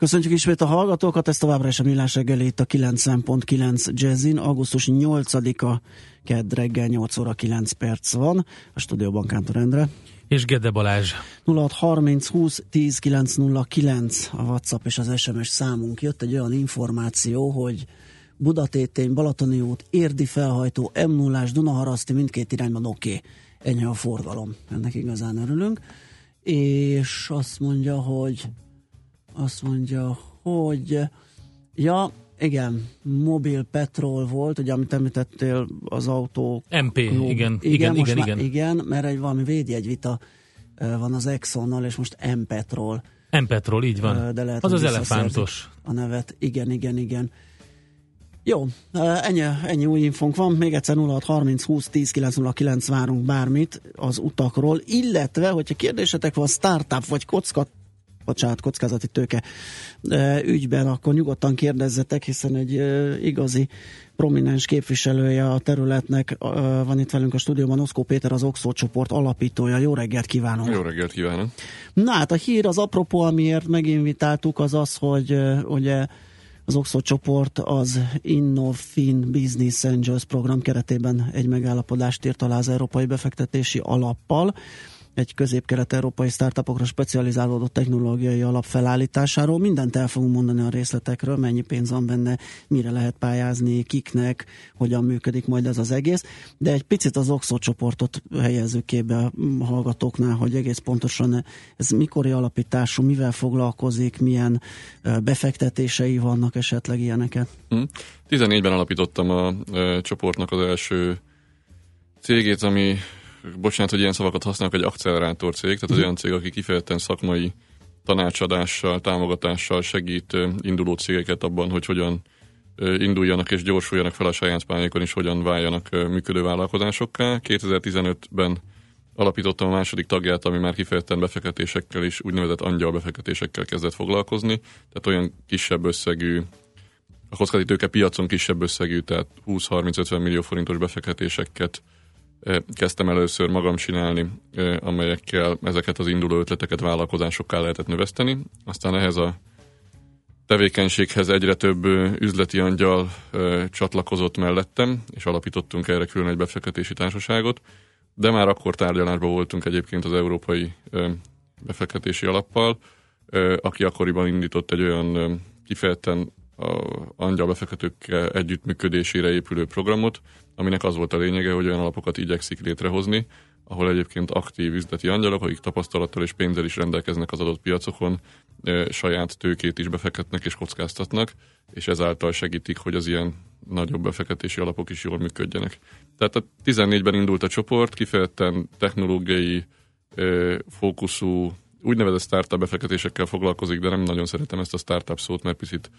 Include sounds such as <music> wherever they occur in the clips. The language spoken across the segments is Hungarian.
Köszönjük ismét a hallgatókat, ez továbbra is a Millás reggeli itt a 90.9 Jazzin. Augusztus 8-a, kedd reggel 8 óra 9 perc van. A stúdióban Kántor Endre. És Gede Balázs. 0630 20 10 909 a WhatsApp és az SMS számunk. Jött egy olyan információ, hogy Budatétény, Balatoni út, Érdi felhajtó, m 0 Dunaharaszti, mindkét irányban oké. Okay. Ennyi a forgalom. Ennek igazán örülünk. És azt mondja, hogy azt mondja, hogy ja, igen, mobil petrol volt, ugye amit említettél az autó. MP, klub. igen, igen, igen, igen, igen. Igen, mert egy valami védjegyvita van az Exxonnal, és most M-petrol. M-petrol, így van. De lehet, az az elefántos. A nevet, igen, igen, igen. Jó, ennyi, ennyi új infónk van. Még egyszer 0630 20 10 909 várunk bármit az utakról, illetve, hogyha kérdésetek van startup vagy kockat bocsánat, kockázati tőke ügyben, akkor nyugodtan kérdezzetek, hiszen egy igazi prominens képviselője a területnek van itt velünk a stúdióban, Oszkó Péter, az Oxford csoport alapítója. Jó reggelt kívánok! Jó reggelt kívánok! Na hát a hír, az apropó, amiért meginvitáltuk, az az, hogy ugye az Oxford csoport az Innofin Business Angels program keretében egy megállapodást írt alá az Európai Befektetési Alappal, egy közép-kelet-európai startupokra specializálódott technológiai alap felállításáról. Mindent el fogunk mondani a részletekről, mennyi pénz van benne, mire lehet pályázni, kiknek, hogyan működik majd ez az egész. De egy picit az Oxford csoportot helyezzük képbe a hallgatóknál, hogy egész pontosan ez mikori alapítású, mivel foglalkozik, milyen befektetései vannak esetleg ilyeneket. Hmm. 14-ben alapítottam a, a csoportnak az első cégét, ami bocsánat, hogy ilyen szavakat használok, egy accelerátor cég, tehát az mhm. olyan cég, aki kifejezetten szakmai tanácsadással, támogatással segít induló cégeket abban, hogy hogyan induljanak és gyorsuljanak fel a saját pályákon, és hogyan váljanak működő vállalkozásokká. 2015-ben alapítottam a második tagját, ami már kifejezetten befektetésekkel és úgynevezett angyal befektetésekkel kezdett foglalkozni, tehát olyan kisebb összegű, a kockázati tőke piacon kisebb összegű, tehát 20-30-50 millió forintos befektetéseket kezdtem először magam csinálni, amelyekkel ezeket az induló ötleteket vállalkozásokká lehetett növeszteni. Aztán ehhez a tevékenységhez egyre több üzleti angyal csatlakozott mellettem, és alapítottunk erre külön egy befektetési társaságot, de már akkor tárgyalásban voltunk egyébként az Európai Befektetési Alappal, aki akkoriban indított egy olyan kifejezetten angyal befektetőkkel együttműködésére épülő programot, aminek az volt a lényege, hogy olyan alapokat igyekszik létrehozni, ahol egyébként aktív üzleti angyalok, akik tapasztalattal és pénzzel is rendelkeznek az adott piacokon, saját tőkét is befektetnek és kockáztatnak, és ezáltal segítik, hogy az ilyen nagyobb befektetési alapok is jól működjenek. Tehát a 14-ben indult a csoport, kifejezetten technológiai fókuszú, úgynevezett startup befektetésekkel foglalkozik, de nem nagyon szeretem ezt a startup szót, mert picit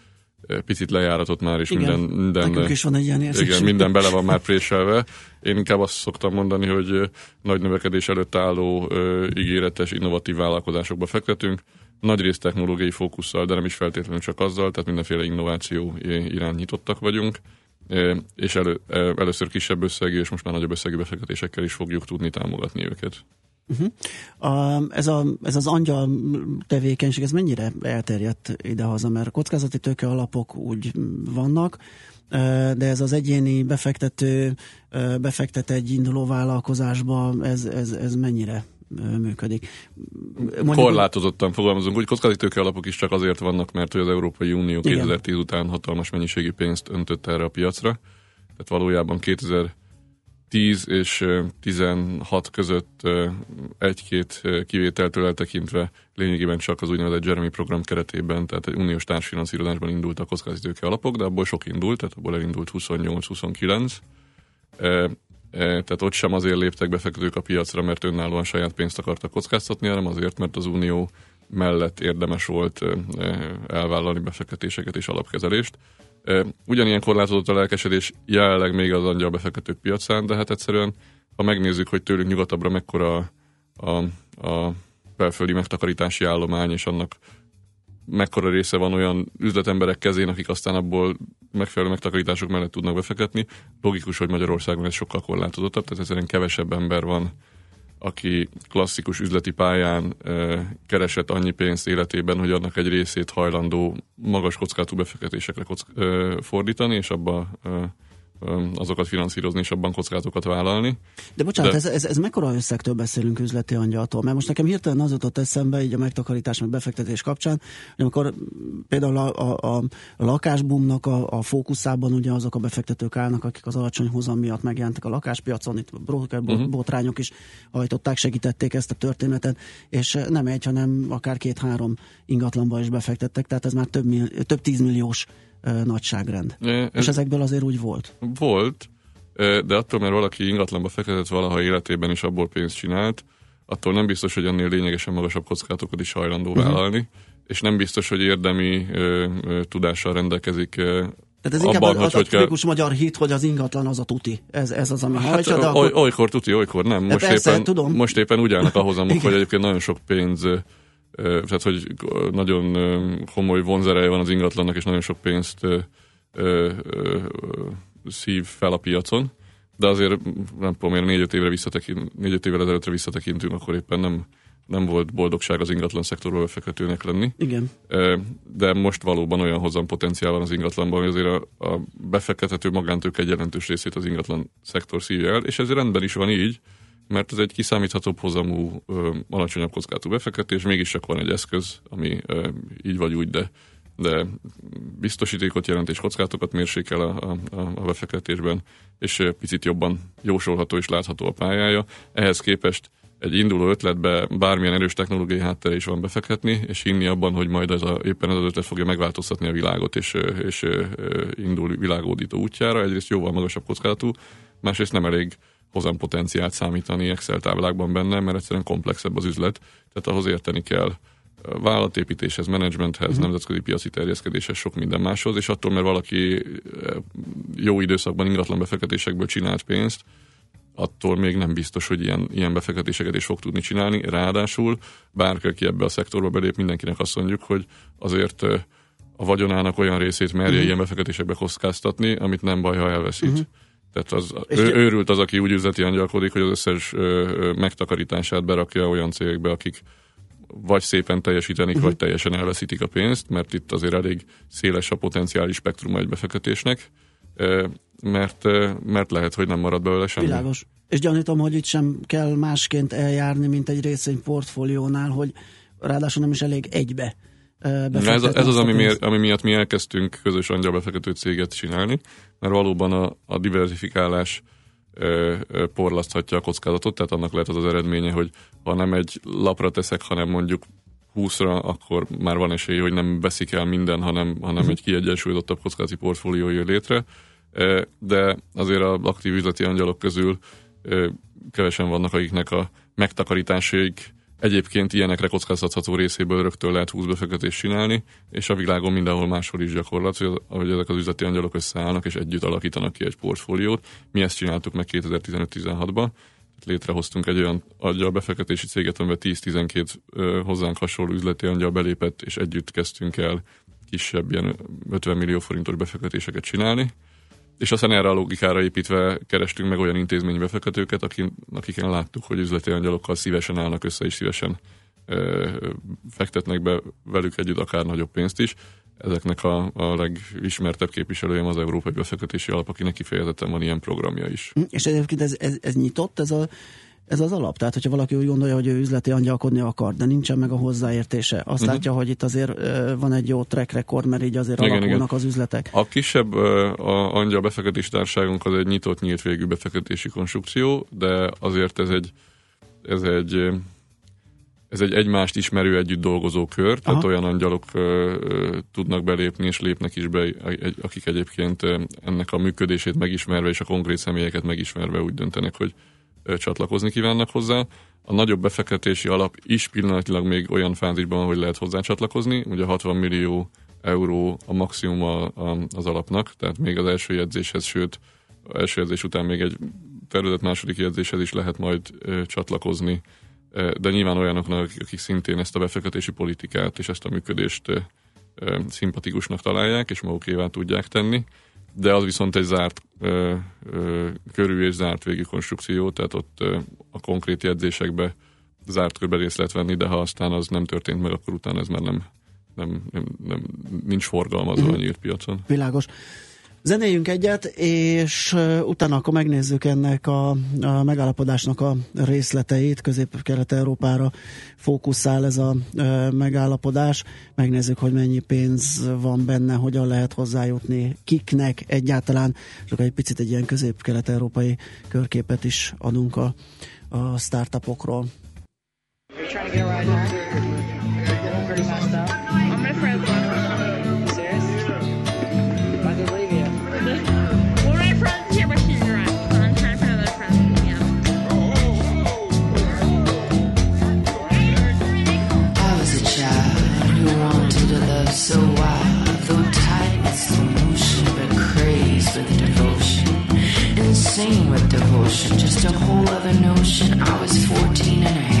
picit lejáratott már, és igen, minden, minden, is van egy ilyen igen, minden bele van már préselve. Én inkább azt szoktam mondani, hogy nagy növekedés előtt álló ígéretes, innovatív vállalkozásokba fektetünk, nagy rész technológiai fókusszal, de nem is feltétlenül csak azzal, tehát mindenféle innováció irányítottak vagyunk, és elő, először kisebb összegű, és most már nagyobb összegű befektetésekkel is fogjuk tudni támogatni őket. Uh-huh. A, ez, a, ez az angyal tevékenység, ez mennyire elterjedt idehaza, mert kockázati tőke alapok úgy vannak, de ez az egyéni befektető befektet egy induló vállalkozásba, ez, ez, ez mennyire működik. Mondjuk, Korlátozottan fogalmazunk, hogy kockázati tőke alapok is csak azért vannak, mert hogy az Európai Unió 2010 igen. után hatalmas mennyiségű pénzt öntött erre a piacra. Tehát valójában 2000 10 és 16 között egy-két kivételtől eltekintve lényegében csak az úgynevezett Jeremy program keretében, tehát egy uniós társfinanszírozásban indult a kockázatőke alapok, de abból sok indult, tehát abból elindult 28-29. Tehát ott sem azért léptek befektetők a piacra, mert önállóan saját pénzt akartak kockáztatni, hanem azért, mert az unió mellett érdemes volt elvállalni befektetéseket és alapkezelést. Ugyanilyen korlátozott a lelkesedés jelenleg még az angyal befektetők piacán, de hát egyszerűen, ha megnézzük, hogy tőlünk nyugatabbra mekkora a, a, belföldi megtakarítási állomány, és annak mekkora része van olyan üzletemberek kezén, akik aztán abból megfelelő megtakarítások mellett tudnak befektetni. Logikus, hogy Magyarországon ez sokkal korlátozottabb, tehát egyszerűen kevesebb ember van, aki klasszikus üzleti pályán keresett annyi pénzt életében, hogy annak egy részét hajlandó magas kockázatú befektetésekre kock, fordítani, és abba azokat finanszírozni és abban kockázatokat vállalni. De bocsánat, De... Ez, ez, ez mekkora összegtől beszélünk üzleti angyaltól? Mert most nekem hirtelen az jutott eszembe, így a megtakarítás, meg befektetés kapcsán, hogy amikor például a, a, a, lakásbumnak a, a fókuszában ugye azok a befektetők állnak, akik az alacsony hozam miatt megjelentek a lakáspiacon, itt broker uh-huh. botrányok is hajtották, segítették ezt a történetet, és nem egy, hanem akár két-három ingatlanba is befektettek, tehát ez már több, több tízmilliós nagyságrend. E, És ezekből azért úgy volt? Volt, de attól, mert valaki ingatlanba fektetett valaha életében is abból pénzt csinált, attól nem biztos, hogy ennél lényegesen magasabb kockázatokat is hajlandó uh-huh. vállalni, és nem biztos, hogy érdemi ö, ö, tudással rendelkezik tehát ez inkább abban, az, hogy, a tipikus kell... magyar hit, hogy az ingatlan az a tuti. Ez, ez az, ami hát, hajtja, de akkor... olykor tuti, olykor nem. Most, persze, éppen, tudom. most éppen úgy állnak ahhoz, amok, hogy egyébként nagyon sok pénz tehát hogy nagyon komoly vonzereje van az ingatlannak, és nagyon sok pénzt szív fel a piacon, de azért nem tudom, én négy-öt évre visszatekint, négy-öt évvel ezelőttre visszatekintünk, akkor éppen nem, nem volt boldogság az ingatlan szektorban befektetőnek lenni. Igen. De most valóban olyan hozam potenciál van az ingatlanban, hogy azért a, a befektethető magántők egy jelentős részét az ingatlan szektor szívja el, és ez rendben is van így, mert ez egy kiszámíthatóbb hozamú, alacsonyabb kockázatú befektetés, mégis csak van egy eszköz, ami ö, így vagy úgy, de, de biztosítékot jelent és kockázatokat mérsékel a, a, a befektetésben, és picit jobban jósolható és látható a pályája. Ehhez képest egy induló ötletbe bármilyen erős technológiai háttere is van befektetni, és hinni abban, hogy majd ez a, éppen ez az ötlet fogja megváltoztatni a világot, és, és indul világódító útjára. Egyrészt jóval magasabb kockázatú, másrészt nem elég hozampotenciált számítani Excel táblákban benne, mert egyszerűen komplexebb az üzlet, tehát ahhoz érteni kell vállalatépítéshez, menedzsmenthez, uh-huh. nemzetközi piaci terjeszkedéshez, sok minden máshoz, és attól, mert valaki jó időszakban ingatlan befektetésekből csinált pénzt, attól még nem biztos, hogy ilyen, ilyen befektetéseket is fog tudni csinálni. Ráadásul bárki, aki ebbe a szektorba belép, mindenkinek azt mondjuk, hogy azért a vagyonának olyan részét merje uh-huh. ilyen befektetésekbe kockáztatni, amit nem baj, ha elveszít. Uh-huh. Tehát az, ő, őrült az, aki úgy üzleti angyalkodik, hogy az összes ö, megtakarítását berakja olyan cégekbe, akik vagy szépen teljesítenik, uh-huh. vagy teljesen elveszítik a pénzt, mert itt azért elég széles a potenciális spektrum egy befektetésnek, mert, mert lehet, hogy nem marad belőle semmi. Világos. És gyanítom, hogy itt sem kell másként eljárni, mint egy részvényportfóliónál, hogy ráadásul nem is elég egybe ez, ez az, ami, miért, ami miatt mi elkezdtünk közös angyalbefektető céget csinálni, mert valóban a, a diversifikálás ö, ö, porlaszthatja a kockázatot, tehát annak lehet az az eredménye, hogy ha nem egy lapra teszek, hanem mondjuk 20-ra, akkor már van esély, hogy nem veszik el minden, hanem, hanem egy kiegyensúlyozottabb kockázati portfólió jön létre. De azért a aktív üzleti angyalok közül kevesen vannak, akiknek a megtakarításaik Egyébként ilyenekre kockáztatható részéből rögtön lehet 20 befektetést csinálni, és a világon mindenhol máshol is gyakorlat, hogy, ezek az üzleti angyalok összeállnak és együtt alakítanak ki egy portfóliót. Mi ezt csináltuk meg 2015-16-ban, létrehoztunk egy olyan angyal befektetési céget, amiben 10-12 hozzánk hasonló üzleti angyal belépett, és együtt kezdtünk el kisebb ilyen 50 millió forintos befektetéseket csinálni és aztán erre a logikára építve kerestünk meg olyan intézménybefektetőket, akiken láttuk, hogy üzleti angyalokkal szívesen állnak össze, és szívesen ö, fektetnek be velük együtt akár nagyobb pénzt is. Ezeknek a, a legismertebb képviselőjem az Európai Befektetési Alap, akinek kifejezetten van ilyen programja is. Hm, és egyébként ez, ez, ez nyitott, ez a ez az alap. Tehát, hogyha valaki úgy gondolja, hogy ő üzleti angyalkodni akar, de nincsen meg a hozzáértése, azt uh-huh. látja, hogy itt azért van egy jó track record, mert így azért igen, alakulnak igen. az üzletek. A kisebb a angyal befektetési társágunk az egy nyitott, nyílt végű befektetési konstrukció, de azért ez egy, ez egy ez egy egymást ismerő, együtt dolgozó kör, tehát Aha. olyan angyalok uh, uh, tudnak belépni, és lépnek is be, egy, akik egyébként ennek a működését megismerve, és a konkrét személyeket megismerve úgy döntenek, hogy csatlakozni kívánnak hozzá. A nagyobb befektetési alap is pillanatilag még olyan fázisban, hogy lehet hozzá csatlakozni. Ugye 60 millió euró a maximum a, a, az alapnak, tehát még az első jegyzéshez, sőt, első jegyzés után még egy tervezett második jegyzéshez is lehet majd ö, csatlakozni, de nyilván olyanoknak, akik szintén ezt a befektetési politikát és ezt a működést ö, szimpatikusnak találják, és magukévá tudják tenni de az viszont egy zárt ö, ö, körű és zárt végű konstrukció, tehát ott ö, a konkrét jegyzésekbe zárt körbe részt lehet venni, de ha aztán az nem történt meg, akkor utána ez már nem, nem, nem, nem nincs forgalmazva a nyílt piacon. Világos. Zenéljünk egyet, és utána akkor megnézzük ennek a, a megállapodásnak a részleteit. Közép-Kelet-Európára fókuszál ez a e, megállapodás. Megnézzük, hogy mennyi pénz van benne, hogyan lehet hozzájutni, kiknek egyáltalán, akkor egy picit egy ilyen közép-kelet-európai körképet is adunk a, a startupokról. so devotion, just a whole other notion. I was 14 and a half,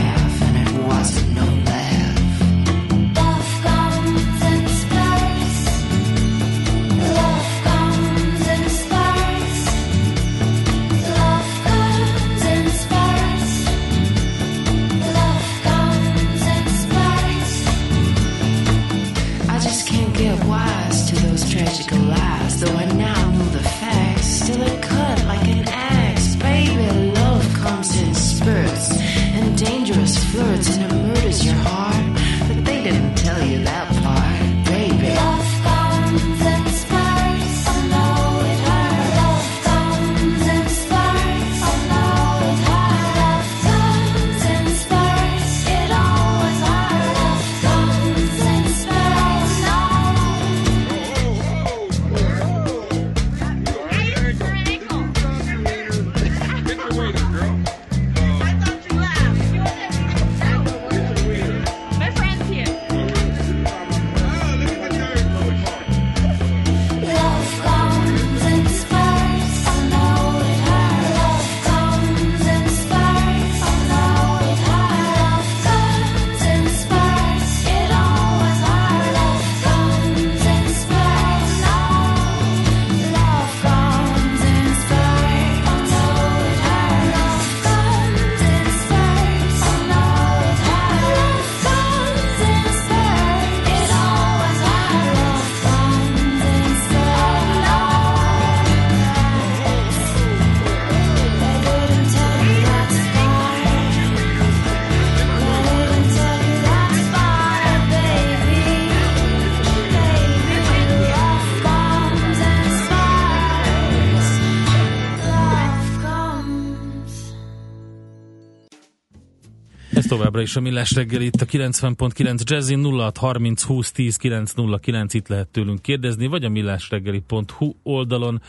továbbra is a Millás reggel itt a 90.9 Jazzin 06 30 20 10 909 itt lehet tőlünk kérdezni, vagy a millásreggeli.hu oldalon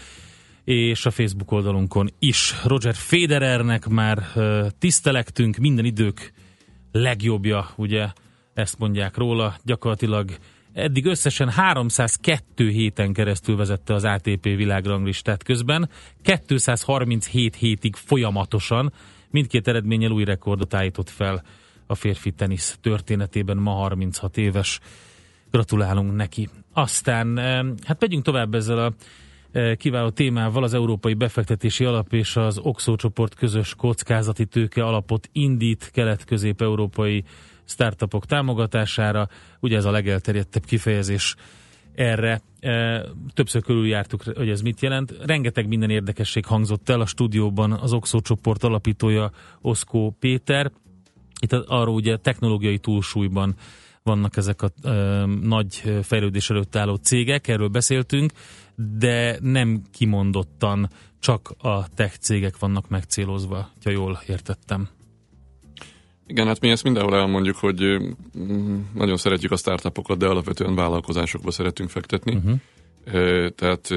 és a Facebook oldalunkon is. Roger Federernek már uh, tisztelektünk, minden idők legjobbja, ugye ezt mondják róla, gyakorlatilag eddig összesen 302 héten keresztül vezette az ATP világranglistát közben, 237 hétig folyamatosan, mindkét eredménnyel új rekordot állított fel a férfi tenisz történetében, ma 36 éves. Gratulálunk neki. Aztán, eh, hát megyünk tovább ezzel a eh, kiváló témával az Európai Befektetési Alap és az Oxo csoport közös kockázati tőke alapot indít kelet-közép-európai startupok támogatására. Ugye ez a legelterjedtebb kifejezés erre. E, többször körüljártuk, hogy ez mit jelent. Rengeteg minden érdekesség hangzott el a stúdióban az Oxo csoport alapítója Oszkó Péter, itt arról ugye technológiai túlsúlyban vannak ezek a ö, nagy fejlődés előtt álló cégek, erről beszéltünk, de nem kimondottan csak a tech cégek vannak megcélozva, ha jól értettem. Igen, hát mi ezt mindenhol elmondjuk, hogy nagyon szeretjük a startupokat, de alapvetően vállalkozásokba szeretünk fektetni. Uh-huh. Tehát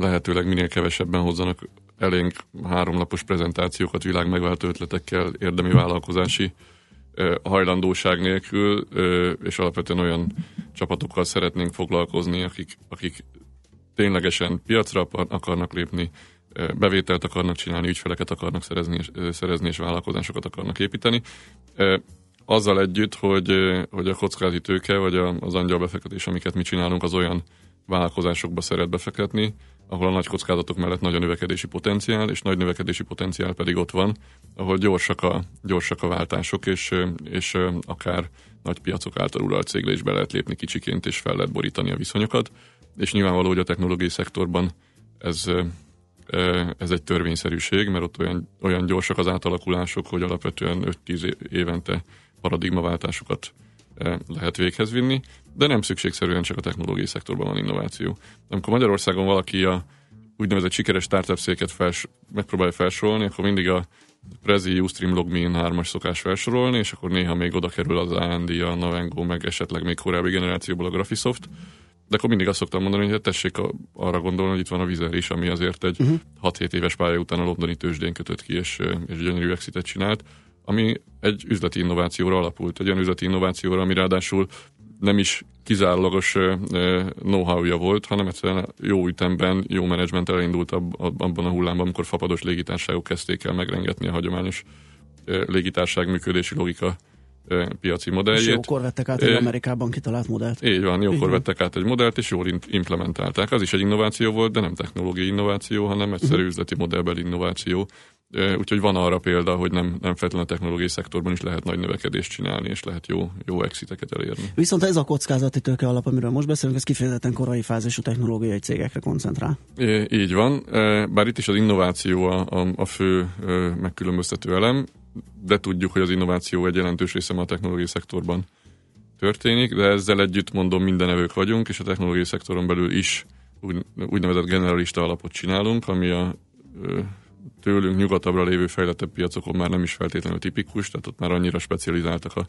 lehetőleg minél kevesebben hozzanak elénk háromnapos prezentációkat világ megváltó ötletekkel, érdemi vállalkozási hajlandóság nélkül, és alapvetően olyan csapatokkal szeretnénk foglalkozni, akik, akik ténylegesen piacra akarnak lépni, bevételt akarnak csinálni, ügyfeleket akarnak szerezni, szerezni és vállalkozásokat akarnak építeni. Azzal együtt, hogy, hogy a kockázati tőke, vagy az angyal befektetés, amiket mi csinálunk, az olyan vállalkozásokba szeret befektetni, ahol a nagy kockázatok mellett nagy a növekedési potenciál, és nagy növekedési potenciál pedig ott van, ahol gyorsak a, gyorsak a váltások, és, és akár nagy piacok által uralt cégle is be lehet lépni kicsiként, és fel lehet borítani a viszonyokat. És nyilvánvaló, hogy a technológiai szektorban ez, ez egy törvényszerűség, mert ott olyan, olyan gyorsak az átalakulások, hogy alapvetően 5-10 évente paradigmaváltásokat lehet véghez vinni, de nem szükségszerűen csak a technológiai szektorban van innováció. Amikor Magyarországon valaki a úgynevezett sikeres startup széket fels, megpróbálja felsorolni, akkor mindig a Prezi, Ustream, Logmin 3-as szokás felsorolni, és akkor néha még oda kerül az AND, a Navengo, meg esetleg még korábbi generációból a Graphisoft. De akkor mindig azt szoktam mondani, hogy hát tessék arra gondolni, hogy itt van a Vizer is, ami azért egy uh-huh. Mhm. 6-7 éves pálya után a londoni tőzsdén kötött ki, és, és gyönyörű exitet csinált ami egy üzleti innovációra alapult, egy olyan üzleti innovációra, ami ráadásul nem is kizárólagos know-how-ja volt, hanem egyszerűen jó ütemben, jó menedzsment elindult abban a hullámban, amikor fapados légitárságok kezdték el megrengetni a hagyományos légitárság működési logika piaci modelljét. És jókor vettek át egy Amerikában kitalált modellt. Így van, jókor vettek át egy modellt, és jól implementálták. Az is egy innováció volt, de nem technológiai innováció, hanem egyszerű uh-huh. üzleti modellbeli innováció. Úgyhogy van arra példa, hogy nem, nem feltétlenül a technológiai szektorban is lehet nagy növekedést csinálni, és lehet jó, jó exiteket elérni. Viszont ez a kockázati tőke alap, amiről most beszélünk, ez kifejezetten korai fázisú technológiai cégekre koncentrál. É, így van, bár itt is az innováció a, a, a fő megkülönböztető elem, de tudjuk, hogy az innováció egy jelentős része a technológiai szektorban történik, de ezzel együtt mondom, mindenevők vagyunk, és a technológiai szektoron belül is úgy, úgynevezett generalista alapot csinálunk, ami a tőlünk nyugatabbra lévő fejlettebb piacokon már nem is feltétlenül tipikus, tehát ott már annyira specializáltak a,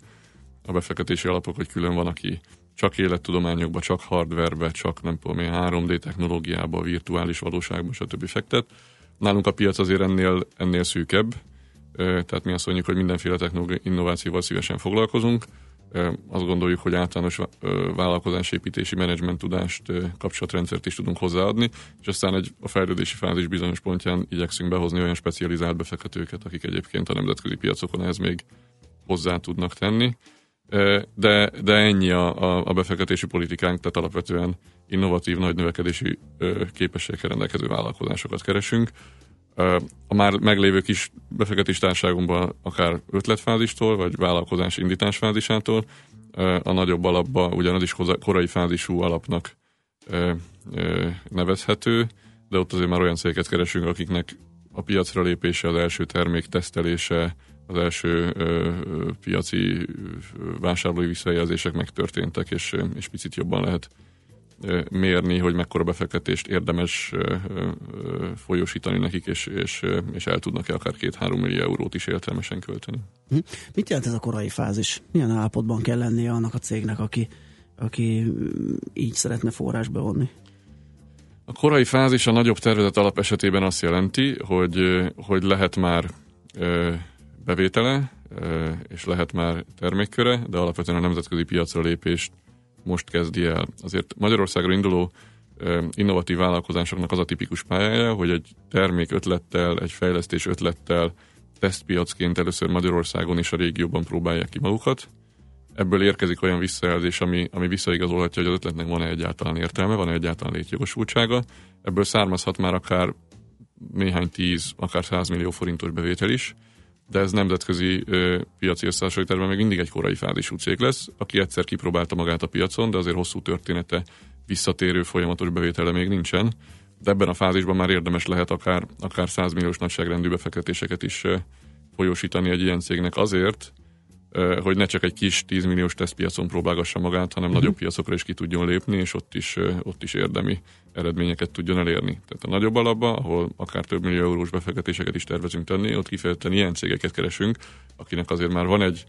a befektetési alapok, hogy külön van, aki csak élettudományokba, csak hardwarebe, csak nem tudom én, 3D technológiába, virtuális valóságba, stb. fektet. Nálunk a piac azért ennél, ennél szűkebb, tehát mi azt mondjuk, hogy mindenféle technológiai innovációval szívesen foglalkozunk, azt gondoljuk, hogy általános vállalkozásépítési menedzsment tudást, kapcsolatrendszert is tudunk hozzáadni, és aztán egy, a fejlődési fázis bizonyos pontján igyekszünk behozni olyan specializált befektetőket, akik egyébként a nemzetközi piacokon ehhez még hozzá tudnak tenni. De, de ennyi a, a, a befektetési politikánk, tehát alapvetően innovatív, nagy növekedési képességekkel rendelkező vállalkozásokat keresünk. A már meglévő kis befektetés társaságunkban akár ötletfázistól, vagy vállalkozás indításfázisától, a nagyobb alapba ugyanaz is korai fázisú alapnak nevezhető, de ott azért már olyan cégeket keresünk, akiknek a piacra lépése, az első termék tesztelése, az első ö, piaci vásárlói visszajelzések megtörténtek, és, és picit jobban lehet mérni, hogy mekkora befektetést érdemes folyósítani nekik, és, és, és el tudnak-e akár két-három millió eurót is értelmesen költeni. Hm. Mit jelent ez a korai fázis? Milyen állapotban kell lennie annak a cégnek, aki, aki így szeretne forrás bevonni? A korai fázis a nagyobb tervezet alap esetében azt jelenti, hogy, hogy lehet már bevétele, és lehet már termékköre, de alapvetően a nemzetközi piacra lépést most kezdi el. Azért Magyarországra induló innovatív vállalkozásoknak az a tipikus pályája, hogy egy termék ötlettel, egy fejlesztés ötlettel tesztpiacként először Magyarországon és a régióban próbálják ki magukat. Ebből érkezik olyan visszajelzés, ami, ami visszaigazolhatja, hogy az ötletnek van-e egyáltalán értelme, van-e egyáltalán létjogosultsága. Ebből származhat már akár néhány tíz, akár százmillió forintos bevétel is, de ez nemzetközi ö, piaci összehasonlításban még mindig egy korai fázisú cég lesz, aki egyszer kipróbálta magát a piacon, de azért hosszú története visszatérő folyamatos bevétele még nincsen. De ebben a fázisban már érdemes lehet akár, akár 100 milliós nagyságrendű befektetéseket is folyósítani egy ilyen cégnek azért, hogy ne csak egy kis 10 milliós tesztpiacon próbálgassa magát, hanem uh-huh. nagyobb piacokra is ki tudjon lépni, és ott is, ott is érdemi eredményeket tudjon elérni. Tehát a nagyobb alapba, ahol akár több millió eurós befektetéseket is tervezünk tenni, ott kifejezetten ilyen cégeket keresünk, akinek azért már van egy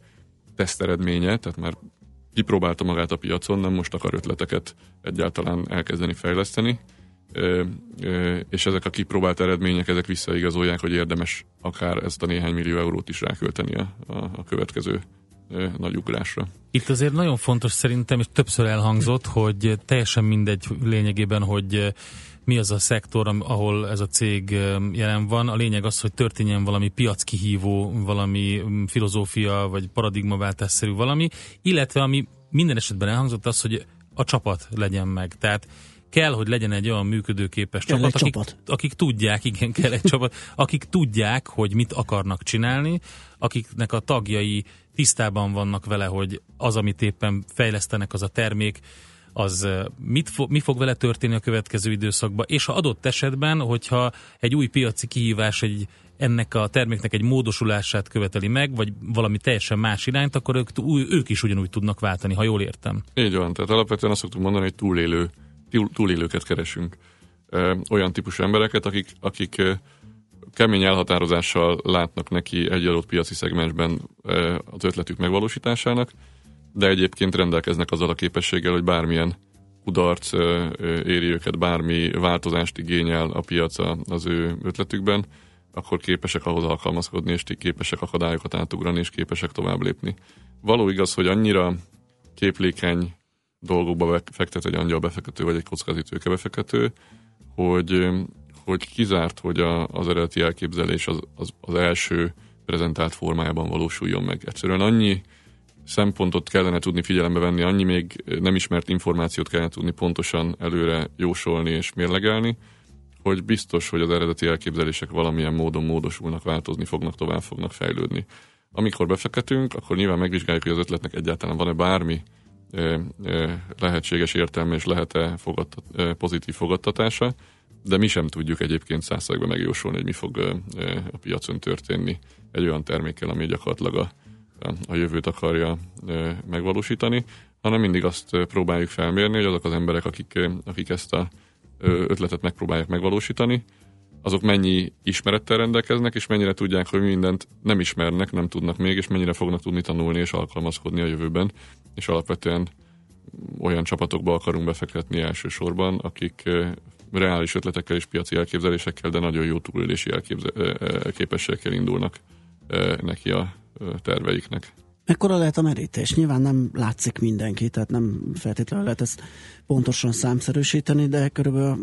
teszteredménye, tehát már kipróbálta magát a piacon, nem most akar ötleteket egyáltalán elkezdeni fejleszteni, és ezek a kipróbált eredmények, ezek visszaigazolják, hogy érdemes akár ezt a néhány millió eurót is rákölteni a, a, következő nagy ugrásra. Itt azért nagyon fontos szerintem, és többször elhangzott, hogy teljesen mindegy lényegében, hogy mi az a szektor, ahol ez a cég jelen van. A lényeg az, hogy történjen valami piackihívó, valami filozófia, vagy paradigmaváltásszerű valami, illetve ami minden esetben elhangzott az, hogy a csapat legyen meg. Tehát kell, hogy legyen egy olyan működőképes kell csapat, akik, csapat, akik tudják, igen, kell egy csapat, akik tudják, hogy mit akarnak csinálni, akiknek a tagjai tisztában vannak vele, hogy az, amit éppen fejlesztenek, az a termék, az mit fo- mi fog vele történni a következő időszakban, és ha adott esetben, hogyha egy új piaci kihívás egy ennek a terméknek egy módosulását követeli meg, vagy valami teljesen más irányt, akkor ők, ők is ugyanúgy tudnak váltani, ha jól értem. Így van, tehát alapvetően azt szoktuk mondani, hogy túlélő, túlélőket keresünk. Olyan típusú embereket, akik, akik kemény elhatározással látnak neki egy adott piaci szegmensben az ötletük megvalósításának, de egyébként rendelkeznek azzal a képességgel, hogy bármilyen kudarc éri őket, bármi változást igényel a piac az ő ötletükben, akkor képesek ahhoz alkalmazkodni, és képesek akadályokat átugrani, és képesek tovább lépni. Való igaz, hogy annyira képlékeny dolgokba fektet egy angyal befektető, vagy egy kockázatőke befektető, hogy, hogy kizárt, hogy a, az eredeti elképzelés az, az, az első prezentált formájában valósuljon meg. Egyszerűen annyi szempontot kellene tudni figyelembe venni, annyi még nem ismert információt kellene tudni pontosan előre jósolni és mérlegelni, hogy biztos, hogy az eredeti elképzelések valamilyen módon módosulnak, változni fognak, tovább fognak fejlődni. Amikor befektetünk, akkor nyilván megvizsgáljuk, hogy az ötletnek egyáltalán van-e bármi lehetséges értelme és lehet-e fogadtat, pozitív fogadtatása, de mi sem tudjuk egyébként százszerűen megjósolni, hogy mi fog a piacon történni egy olyan termékkel, ami gyakorlatilag a a jövőt akarja megvalósítani, hanem mindig azt próbáljuk felmérni, hogy azok az emberek, akik, akik ezt a ötletet megpróbálják megvalósítani, azok mennyi ismerettel rendelkeznek, és mennyire tudják, hogy mindent nem ismernek, nem tudnak még, és mennyire fognak tudni tanulni és alkalmazkodni a jövőben. És alapvetően olyan csapatokba akarunk befektetni elsősorban, akik reális ötletekkel és piaci elképzelésekkel, de nagyon jó túlélési elképze- képességekkel indulnak neki a terveiknek. Mekkora lehet a merítés? Nyilván nem látszik mindenki, tehát nem feltétlenül lehet ezt pontosan számszerűsíteni, de körülbelül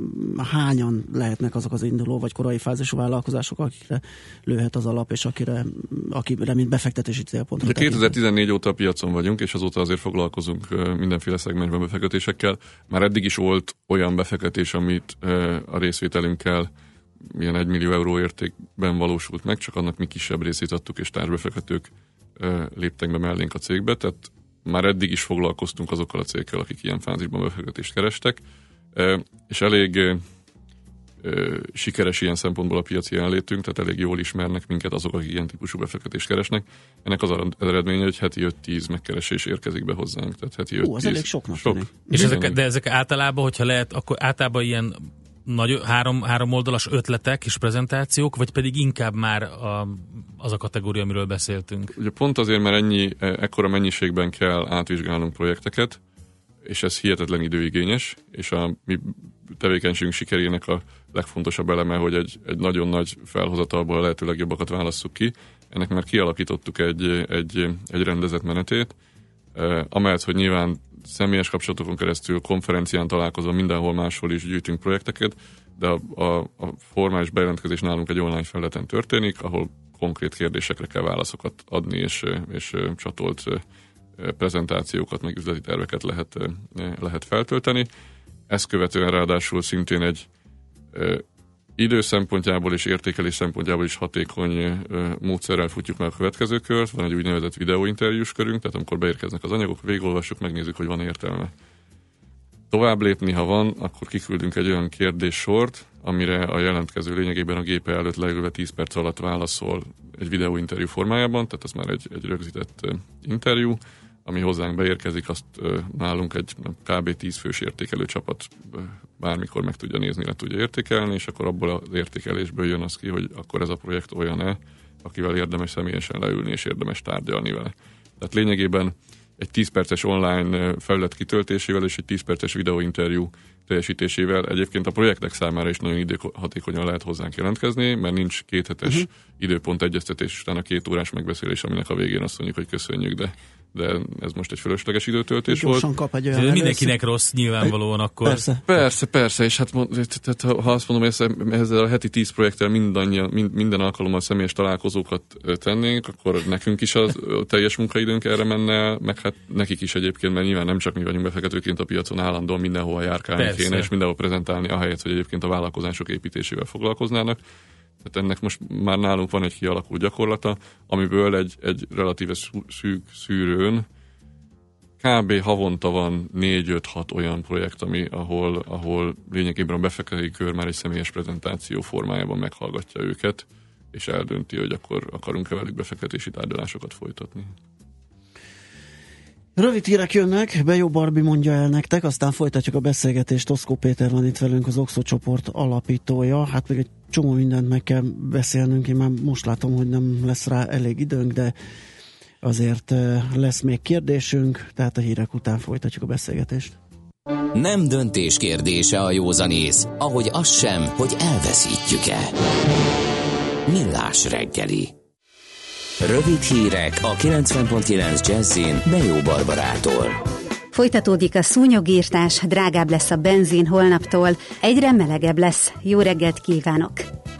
hányan lehetnek azok az induló vagy korai fázisú vállalkozások, akikre lőhet az alap, és akire, akire mint befektetési célpont. De 2014 óta a piacon vagyunk, és azóta azért foglalkozunk mindenféle szegmensben befektetésekkel. Már eddig is volt olyan befektetés, amit a részvételünkkel ilyen 1 millió euró értékben valósult meg, csak annak mi kisebb részét adtuk, és társbefektetők léptek be mellénk a cégbe, tehát már eddig is foglalkoztunk azokkal a cégekkel, akik ilyen fázisban befektetést kerestek, és elég sikeres ilyen szempontból a piaci jelenlétünk, tehát elég jól ismernek minket azok, akik ilyen típusú befektetést keresnek. Ennek az eredménye, hogy heti 5-10 megkeresés érkezik be hozzánk. Tehát heti 5-10. Ó, az elég soknak. Sok. És ezek, de ezek általában, hogyha lehet, akkor általában ilyen nagy, három, három oldalas ötletek és prezentációk, vagy pedig inkább már a, az a kategória, amiről beszéltünk? Ugye pont azért, mert ennyi, e, ekkora mennyiségben kell átvizsgálnunk projekteket, és ez hihetetlen időigényes, és a mi tevékenységünk sikerének a legfontosabb eleme, hogy egy, egy nagyon nagy felhozatalból a lehető legjobbakat válasszuk ki. Ennek már kialakítottuk egy, egy, egy rendezett menetét, e, amellett, hogy nyilván személyes kapcsolatokon keresztül, konferencián találkozva, mindenhol máshol is gyűjtünk projekteket, de a, a, a formális bejelentkezés nálunk egy online felületen történik, ahol konkrét kérdésekre kell válaszokat adni, és, és csatolt prezentációkat, meg üzleti terveket lehet, lehet feltölteni. Ezt követően ráadásul szintén egy idő szempontjából és értékelés szempontjából is hatékony módszerrel futjuk meg a következő kört. Van egy úgynevezett videóinterjús körünk, tehát amikor beérkeznek az anyagok, végigolvassuk, megnézzük, hogy van értelme. Tovább lépni, ha van, akkor kiküldünk egy olyan kérdéssort, amire a jelentkező lényegében a gépe előtt legalább 10 perc alatt válaszol egy videóinterjú formájában, tehát ez már egy, egy rögzített interjú, ami hozzánk beérkezik, azt nálunk egy kb. 10 fős értékelő csapat bármikor meg tudja nézni, le tudja értékelni, és akkor abból az értékelésből jön az ki, hogy akkor ez a projekt olyan-e, akivel érdemes személyesen leülni, és érdemes tárgyalni vele. Tehát lényegében egy 10 perces online felület kitöltésével és egy 10 perces videóinterjú teljesítésével egyébként a projektek számára is nagyon időhatékonyan lehet hozzánk jelentkezni, mert nincs kéthetes uh-huh. időpont egyeztetés után a két órás megbeszélés, aminek a végén azt mondjuk, hogy köszönjük, de de ez most egy fölösleges időtöltés Gyorsan volt. kap egy olyan Mindenkinek rossz nyilvánvalóan akkor. Persze. Persze, persze, és hát tehát, ha azt mondom, hogy ezzel a heti tíz projekttel mind, minden alkalommal személyes találkozókat tennénk, akkor nekünk is a teljes munkaidőnk erre menne, meg hát nekik is egyébként, mert nyilván nem csak mi vagyunk befektetőként a piacon állandóan mindenhol járkálni persze. kéne, és mindenhol prezentálni, ahelyett, hogy egyébként a vállalkozások építésével foglalkoznának. Tehát ennek most már nálunk van egy kialakult gyakorlata, amiből egy, egy relatíve szűk szűrőn kb. havonta van 4-5-6 olyan projekt, ami, ahol, ahol lényegében a befektetői kör már egy személyes prezentáció formájában meghallgatja őket, és eldönti, hogy akkor akarunk-e velük befektetési tárgyalásokat folytatni. Rövid hírek jönnek, Bejó Barbi mondja el nektek, aztán folytatjuk a beszélgetést. Oszkó Péter van itt velünk, az Oxo csoport alapítója. Hát még egy csomó mindent meg kell beszélnünk, én már most látom, hogy nem lesz rá elég időnk, de azért lesz még kérdésünk, tehát a hírek után folytatjuk a beszélgetést. Nem döntés kérdése a józanész, ahogy az sem, hogy elveszítjük-e. Millás reggeli. Rövid hírek a 90.9 Jazzin Bejó Barbarától. Folytatódik a szúnyogírtás, drágább lesz a benzin holnaptól, egyre melegebb lesz. Jó reggelt kívánok!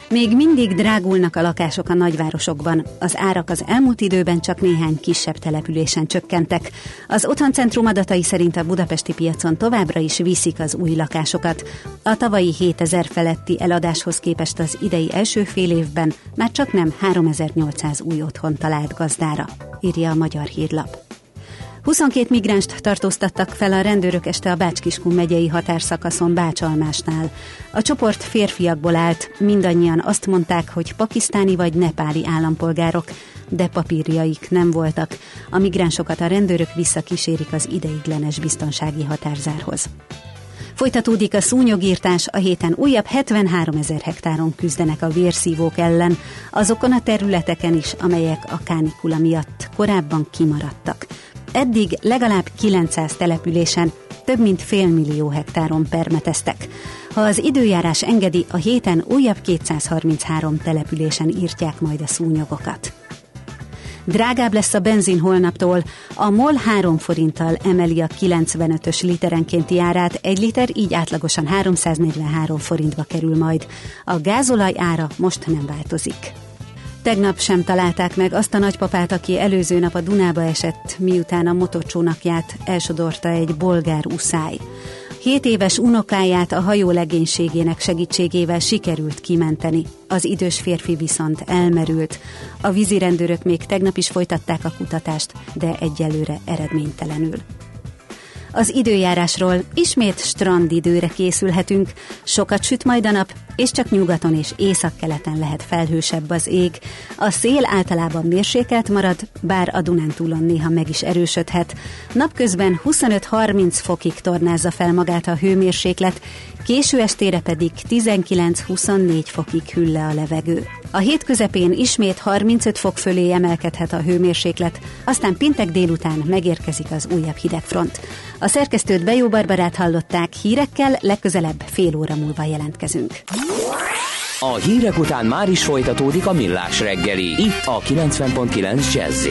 Még mindig drágulnak a lakások a nagyvárosokban. Az árak az elmúlt időben csak néhány kisebb településen csökkentek. Az Otthoncentrum adatai szerint a budapesti piacon továbbra is viszik az új lakásokat. A tavalyi 7000 feletti eladáshoz képest az idei első fél évben már csak nem 3800 új otthon talált gazdára, írja a Magyar Hírlap. 22 migránst tartóztattak fel a rendőrök este a Bács-Kiskun megyei határszakaszon Bácsalmásnál. A csoport férfiakból állt, mindannyian azt mondták, hogy pakisztáni vagy nepáli állampolgárok, de papírjaik nem voltak. A migránsokat a rendőrök visszakísérik az ideiglenes biztonsági határzárhoz. Folytatódik a szúnyogírtás, a héten újabb 73 ezer hektáron küzdenek a vérszívók ellen, azokon a területeken is, amelyek a kánikula miatt korábban kimaradtak. Eddig legalább 900 településen több mint félmillió hektáron permeteztek. Ha az időjárás engedi, a héten újabb 233 településen írtják majd a szúnyogokat. Drágább lesz a benzin holnaptól. A MOL 3 forinttal emeli a 95-ös literenkénti árát, egy liter így átlagosan 343 forintba kerül majd. A gázolaj ára most nem változik. Tegnap sem találták meg azt a nagypapát, aki előző nap a Dunába esett, miután a motorcsónakját elsodorta egy bolgár uszály. Hét éves unokáját a hajó legénységének segítségével sikerült kimenteni. Az idős férfi viszont elmerült. A vízirendőrök még tegnap is folytatták a kutatást, de egyelőre eredménytelenül. Az időjárásról ismét strandidőre készülhetünk. Sokat süt majd a nap, és csak nyugaton és északkeleten lehet felhősebb az ég. A szél általában mérsékelt marad, bár a Dunántúlon néha meg is erősödhet. Napközben 25-30 fokig tornázza fel magát a hőmérséklet, késő estére pedig 19-24 fokig hűl le a levegő. A hét közepén ismét 35 fok fölé emelkedhet a hőmérséklet, aztán pintek délután megérkezik az újabb hidegfront. A szerkesztőt Bejó Barbarát hallották, hírekkel legközelebb fél óra múlva jelentkezünk. A hírek után már is folytatódik a millás reggeli, itt a 90.9 jazz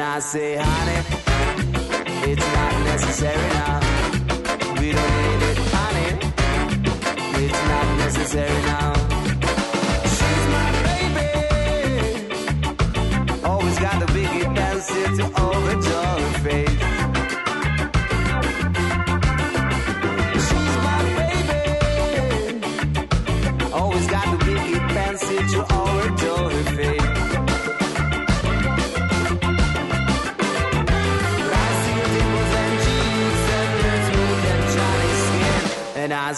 I say, honey, it's not necessary now. We don't need it, honey. It's not necessary now.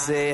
Say,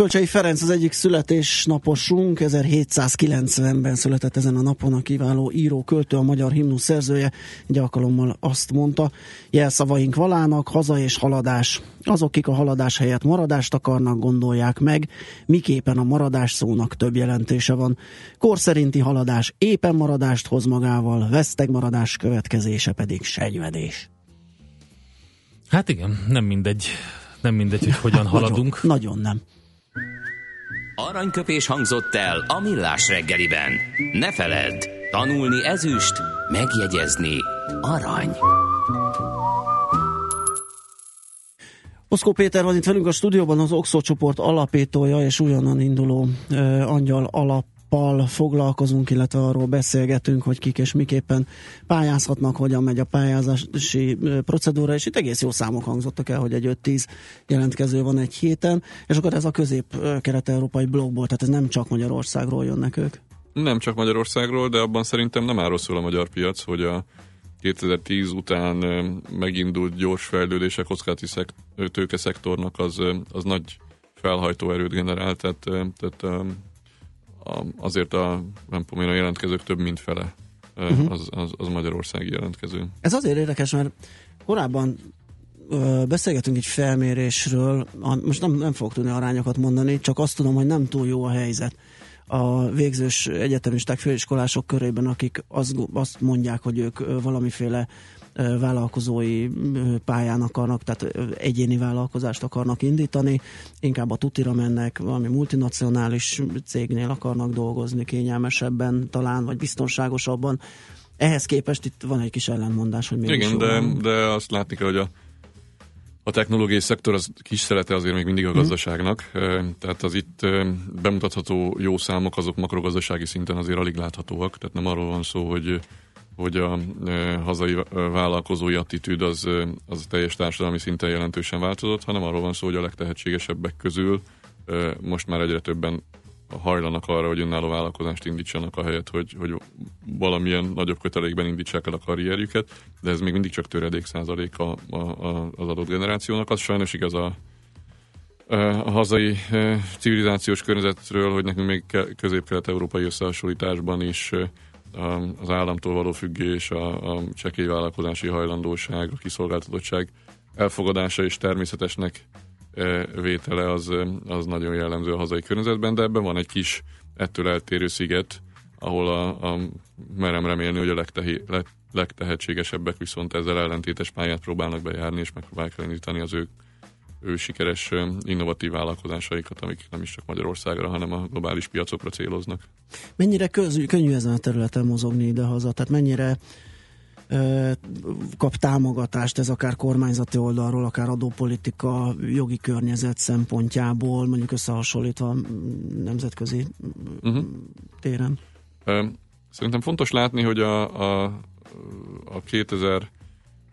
Kölcsei Ferenc az egyik születésnaposunk, 1790-ben született ezen a napon a kiváló író, költő, a magyar himnusz szerzője. Egy alkalommal azt mondta, jelszavaink valának, haza és haladás. Azok, kik a haladás helyett maradást akarnak, gondolják meg, miképpen a maradás szónak több jelentése van. Kor szerinti haladás éppen maradást hoz magával, veszteg maradás következése pedig segyvedés. Hát igen, nem mindegy, nem mindegy, hogy hogyan <laughs> haladunk. Nagyon, nagyon nem. Aranyköpés hangzott el a millás reggeliben. Ne feledd, tanulni ezüst, megjegyezni arany. Oszkó Péter van itt velünk a stúdióban, az Oxo csoport alapítója és újonnan induló uh, angyal alappal foglalkozunk, illetve arról beszélgetünk, hogy kik és miképpen pályázhatnak, hogyan megy a pályázási procedúra, és itt egész jó számok hangzottak el, hogy egy 5-10 jelentkező van egy héten, és akkor ez a közép-kelet-európai blogból, tehát ez nem csak Magyarországról jönnek ők. Nem csak Magyarországról, de abban szerintem nem áll rosszul a magyar piac, hogy a 2010 után megindult gyors fejlődés a kockázati szekt, ö, tőkeszektornak az, az nagy felhajtó erőt generál, tehát, tehát a, azért a, nem tudom én, a jelentkezők több mint fele uh-huh. az, az, az magyarországi jelentkező. Ez azért érdekes, mert korábban ö, beszélgetünk egy felmérésről, most nem, nem fogok tudni arányokat mondani, csak azt tudom, hogy nem túl jó a helyzet a végzős egyetemisták, főiskolások körében, akik azt, azt mondják, hogy ők valamiféle vállalkozói pályán akarnak, tehát egyéni vállalkozást akarnak indítani, inkább a tutira mennek, valami multinacionális cégnél akarnak dolgozni kényelmesebben talán, vagy biztonságosabban. Ehhez képest itt van egy kis ellentmondás, hogy mégis Igen, de, van. de azt látni kell, hogy a, a technológiai szektor az kis szerete azért még mindig a gazdaságnak, Ö, tehát az itt bemutatható jó számok azok makrogazdasági szinten azért alig láthatóak, tehát nem arról van szó, hogy hogy a hazai vállalkozói attitűd az, az teljes társadalmi szinten jelentősen változott, hanem arról van szó, hogy a legtehetségesebbek közül most már egyre többen hajlanak arra, hogy önálló vállalkozást indítsanak a helyet, hogy, hogy valamilyen nagyobb kötelékben indítsák el a karrierjüket, de ez még mindig csak töredék százalék a, a, a, az adott generációnak. Az sajnos igaz a, a hazai civilizációs környezetről, hogy nekünk még közép-kelet-európai összehasonlításban is az államtól való függés, a, a csekély vállalkozási hajlandóság, a kiszolgáltatottság elfogadása és természetesnek vétele az, az nagyon jellemző a hazai környezetben, de ebben van egy kis ettől eltérő sziget, ahol a, a merem remélni, hogy a legtehi, leg, legtehetségesebbek viszont ezzel ellentétes pályát próbálnak bejárni, és megpróbálják elindítani az ő, ő sikeres innovatív vállalkozásaikat, amik nem is csak Magyarországra, hanem a globális piacokra céloznak. Mennyire köz, könnyű ezen a területen mozogni idehaza? Tehát mennyire kap támogatást, ez akár kormányzati oldalról, akár adópolitika, jogi környezet szempontjából, mondjuk összehasonlítva nemzetközi uh-huh. téren? Szerintem fontos látni, hogy a, a, a 2008-as,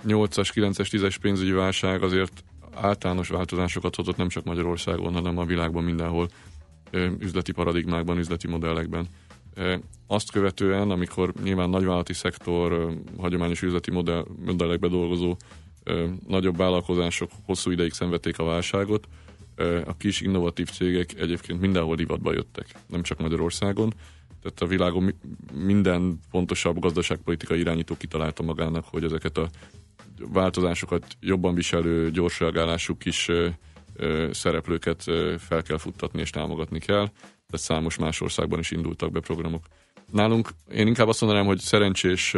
9-es, 10-es pénzügyi válság azért általános változásokat hozott nem csak Magyarországon, hanem a világban mindenhol üzleti paradigmákban, üzleti modellekben. Azt követően, amikor nyilván nagyvállalati szektor, hagyományos üzleti modell, modellekbe dolgozó nagyobb vállalkozások hosszú ideig szenvedték a válságot, a kis innovatív cégek egyébként mindenhol divatba jöttek, nem csak Magyarországon. Tehát a világon minden fontosabb gazdaságpolitikai irányító kitalálta magának, hogy ezeket a változásokat jobban viselő, gyors reagálású kis szereplőket fel kell futtatni és támogatni kell de számos más országban is indultak be programok. Nálunk én inkább azt mondanám, hogy szerencsés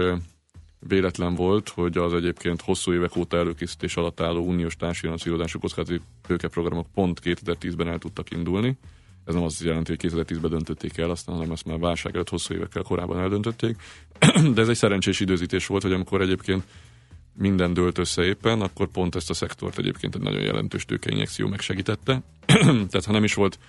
véletlen volt, hogy az egyébként hosszú évek óta előkészítés alatt álló uniós társadalmi kockázati tőkeprogramok pont 2010-ben el tudtak indulni. Ez nem azt jelenti, hogy 2010-ben döntötték el, aztán, hanem ezt már válság előtt hosszú évekkel korábban eldöntötték. <clears throat> De ez egy szerencsés időzítés volt, hogy amikor egyébként minden dőlt össze éppen, akkor pont ezt a szektort egyébként egy nagyon jelentős tőkeinjekció megsegítette. <clears throat> Tehát ha nem is volt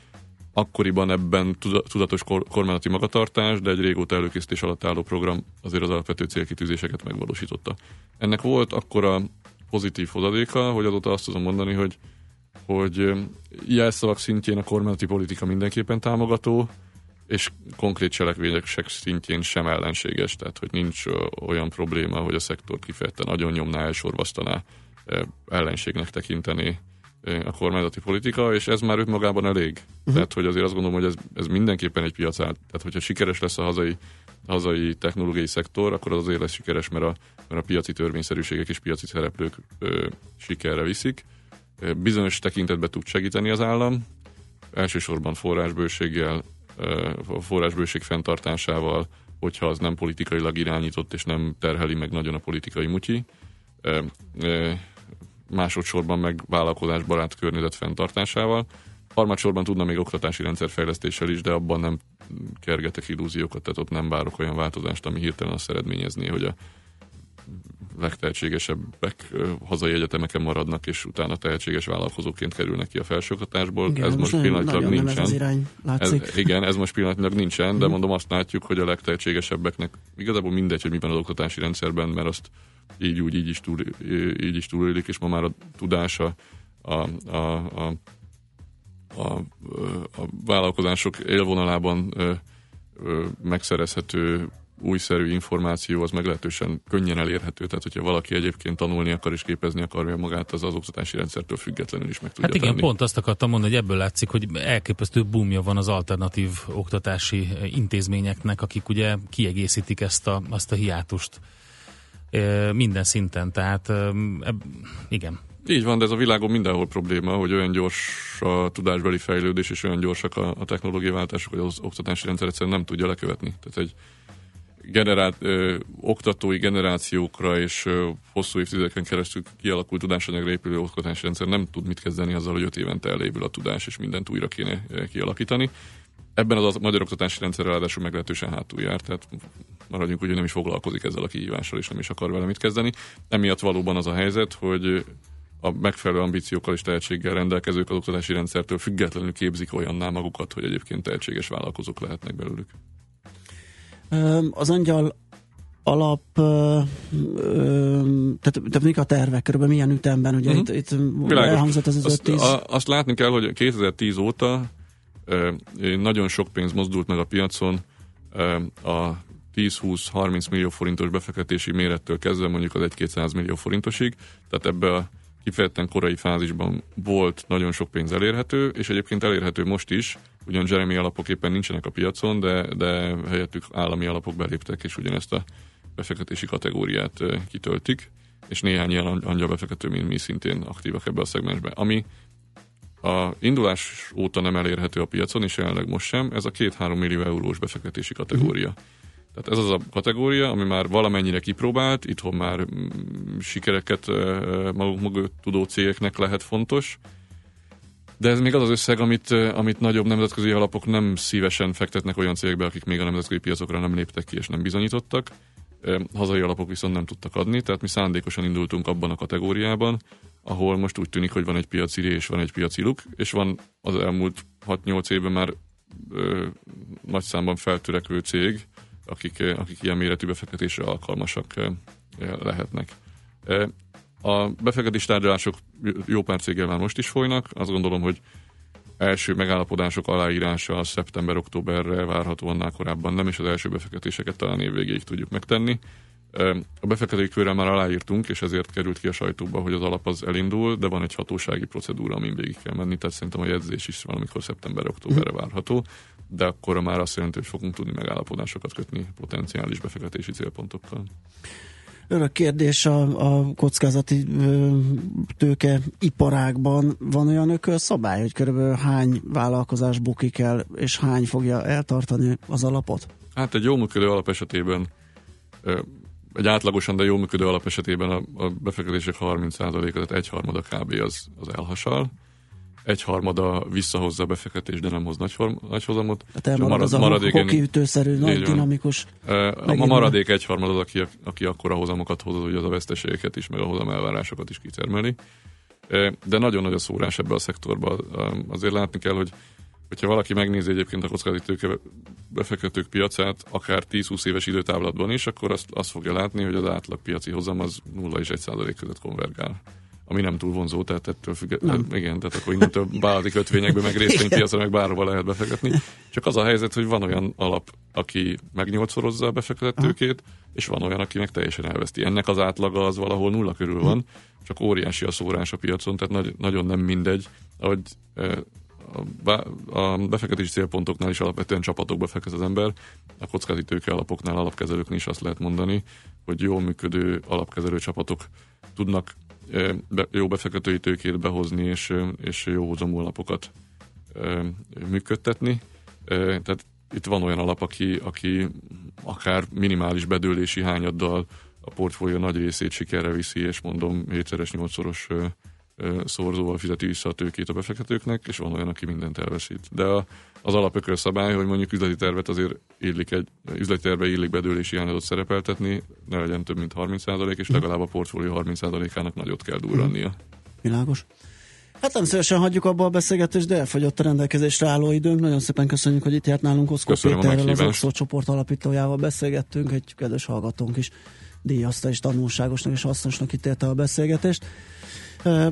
akkoriban ebben tudatos kormányzati magatartás, de egy régóta előkészítés alatt álló program azért az alapvető célkitűzéseket megvalósította. Ennek volt akkora pozitív hozadéka, hogy azóta azt tudom mondani, hogy, hogy jelszavak szintjén a kormányzati politika mindenképpen támogató, és konkrét cselekvények szintjén sem ellenséges, tehát hogy nincs olyan probléma, hogy a szektor kifejezetten nagyon nyomná, elsorvasztaná, ellenségnek tekinteni a kormányzati politika, és ez már önmagában elég. Uh-huh. Tehát, hogy azért azt gondolom, hogy ez, ez mindenképpen egy piac állt. Tehát, hogyha sikeres lesz a hazai, hazai technológiai szektor, akkor az azért lesz sikeres, mert a, mert a piaci törvényszerűségek és piaci szereplők ö, sikerre viszik. Bizonyos tekintetben tud segíteni az állam, elsősorban forrásbőséggel, forrásbőség fenntartásával, hogyha az nem politikailag irányított és nem terheli meg nagyon a politikai mutyi másodszorban meg vállalkozásbarát környezet fenntartásával. Harmadsorban tudna még oktatási rendszerfejlesztéssel is, de abban nem kergetek illúziókat, tehát ott nem várok olyan változást, ami hirtelen azt eredményezné, hogy a legtehetségesebbek hazai egyetemeken maradnak, és utána tehetséges vállalkozóként kerülnek ki a felsőoktatásból. Igen, ez most pillanatilag nincsen. Ez, irány ez igen, ez most pillanatilag nincsen, de mhm. mondom azt látjuk, hogy a legtehetségesebbek igazából mindegy, hogy mi van az oktatási rendszerben, mert azt így úgy így is, túl, így is túlélik, és ma már a tudása a, a, a, a, a vállalkozások élvonalában ö, ö, megszerezhető újszerű információ az meglehetősen könnyen elérhető, tehát hogyha valaki egyébként tanulni akar és képezni akarja magát, az az oktatási rendszertől függetlenül is meg tudja Hát igen, tenni. pont azt akartam mondani, hogy ebből látszik, hogy elképesztő boomja van az alternatív oktatási intézményeknek, akik ugye kiegészítik ezt a, azt a hiátust minden szinten, tehát igen. Így van, de ez a világon mindenhol probléma, hogy olyan gyors a tudásbeli fejlődés, és olyan gyorsak a, a technológiai váltások, hogy az oktatási rendszer egyszerűen nem tudja lekövetni. Tehát egy generált, ö, oktatói generációkra és ö, hosszú évtizedeken keresztül kialakult tudásanyagra épülő oktatási rendszer nem tud mit kezdeni azzal, hogy öt évente elévül a tudás, és mindent újra kéne kialakítani ebben az a magyar oktatási rendszer ráadásul meglehetősen hátul jár, tehát maradjunk úgy, hogy nem is foglalkozik ezzel a kihívással, és nem is akar vele mit kezdeni. Emiatt valóban az a helyzet, hogy a megfelelő ambíciókkal és tehetséggel rendelkezők az oktatási rendszertől függetlenül képzik olyanná magukat, hogy egyébként tehetséges vállalkozók lehetnek belőlük. Az angyal alap, ö, ö, tehát, tehát mik a tervek, körülbelül milyen ütemben, ugye uh-huh. itt, itt elhangzott ez az azt, 5-10... A, azt látni kell, hogy 2010 óta nagyon sok pénz mozdult meg a piacon a 10-20-30 millió forintos befektetési mérettől kezdve mondjuk az 1-200 millió forintosig, tehát ebbe a kifejezetten korai fázisban volt nagyon sok pénz elérhető, és egyébként elérhető most is, ugyan Jeremy alapok éppen nincsenek a piacon, de, de helyettük állami alapok beléptek, és ugyanezt a befektetési kategóriát kitöltik, és néhány ilyen angyal befektető, mint mi szintén aktívak ebbe a szegmensbe. Ami a indulás óta nem elérhető a piacon, és jelenleg most sem, ez a 2-3 millió eurós befektetési kategória. Uh-huh. Tehát ez az a kategória, ami már valamennyire kipróbált, itthon már mm, sikereket maguk mögött tudó cégeknek lehet fontos, de ez még az az összeg, amit, amit nagyobb nemzetközi alapok nem szívesen fektetnek olyan cégekbe, akik még a nemzetközi piacokra nem léptek ki és nem bizonyítottak. Hazai alapok viszont nem tudtak adni, tehát mi szándékosan indultunk abban a kategóriában, ahol most úgy tűnik, hogy van egy piaci és van egy piaci luk, és van az elmúlt 6-8 évben már ö, nagy számban feltörekvő cég, akik, akik ilyen méretű befektetésre alkalmasak lehetnek. A befektetés tárgyalások jó pár céggel már most is folynak. Azt gondolom, hogy első megállapodások aláírása szeptember-októberre várható annál korábban nem, és az első befektetéseket talán évvégéig tudjuk megtenni. A befektetői körrel már aláírtunk, és ezért került ki a sajtóba, hogy az alap az elindul, de van egy hatósági procedúra, amin végig kell menni, tehát szerintem a jegyzés is valamikor szeptember-októberre várható, de akkor már azt jelenti, hogy fogunk tudni megállapodásokat kötni potenciális befektetési célpontokkal. Örök kérdés a, a kockázati tőke iparágban van olyan ököl szabály, hogy körülbelül hány vállalkozás bukik el, és hány fogja eltartani az alapot? Hát egy jó működő alap esetében egy átlagosan, de jó működő alap esetében a, a befektetések 30%-a, tehát egyharmada kb. az, az elhasal egyharmada visszahozza a befektetést, de nem hoz nagy, form, nagy hozamot. Tehát a marad, az maradék, a hokiütőszerű, nagy dinamikus. A maradék egyharmad az, aki, aki akkora hozamokat hoz, hogy az a veszteségeket is, meg a hozam elvárásokat is kitermeli. De nagyon nagy a szórás ebbe a szektorba. Azért látni kell, hogy hogyha valaki megnézi egyébként a kockázati befektetők piacát, akár 10-20 éves időtávlatban is, akkor azt, azt fogja látni, hogy az átlag piaci hozam az 0 és 1 százalék között konvergál ami nem túl vonzó, tehát ettől függetlenül, hát igen, tehát akkor innentől vállalati kötvényekbe, meg részvénypiacra, meg bárhova lehet befektetni. Csak az a helyzet, hogy van olyan alap, aki megnyolcszorozza a befektetőkét, és van olyan, aki meg teljesen elveszti. Ennek az átlaga az valahol nulla körül van, csak óriási a szórás a piacon, tehát nagy, nagyon nem mindegy, ahogy a befektetési célpontoknál is alapvetően csapatokba fektet az ember, a kockázati tőke alapoknál, alapkezelőknél is azt lehet mondani, hogy jól működő alapkezelő csapatok tudnak be, jó befektetői tőkét behozni, és, és jó hozamú alapokat működtetni. Tehát itt van olyan alap, aki, aki akár minimális bedőlési hányaddal a portfólió nagy részét sikerre viszi, és mondom 7-szeres, 8-szoros szorzóval fizeti vissza a tőkét a befektetőknek, és van olyan, aki mindent elveszít. De a, az alapököl szabály, hogy mondjuk üzleti tervet azért illik egy, üzleti terve illik bedőlési hiányadot szerepeltetni, ne legyen több mint 30%, és legalább a portfólió 30%-ának nagyot kell durrannia. Világos. Hát nem szívesen hagyjuk abba a beszélgetést, de elfogyott a rendelkezésre álló időnk. Nagyon szépen köszönjük, hogy itt járt nálunk Oszkó Péterrel, az Oxford csoport alapítójával beszélgettünk. Egy kedves hallgatónk is díjazta és tanulságosnak és hasznosnak ítélte a beszélgetést.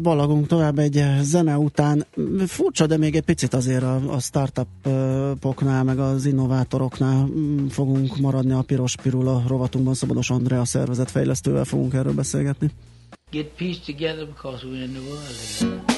Balagunk tovább egy zene után. Furcsa, de még egy picit azért a, a startupoknál, meg az innovátoroknál mm, fogunk maradni a Piros Pirula rovatunkban. Szabados Andrea szervezetfejlesztővel fogunk erről beszélgetni. Get peace together because we're in the world.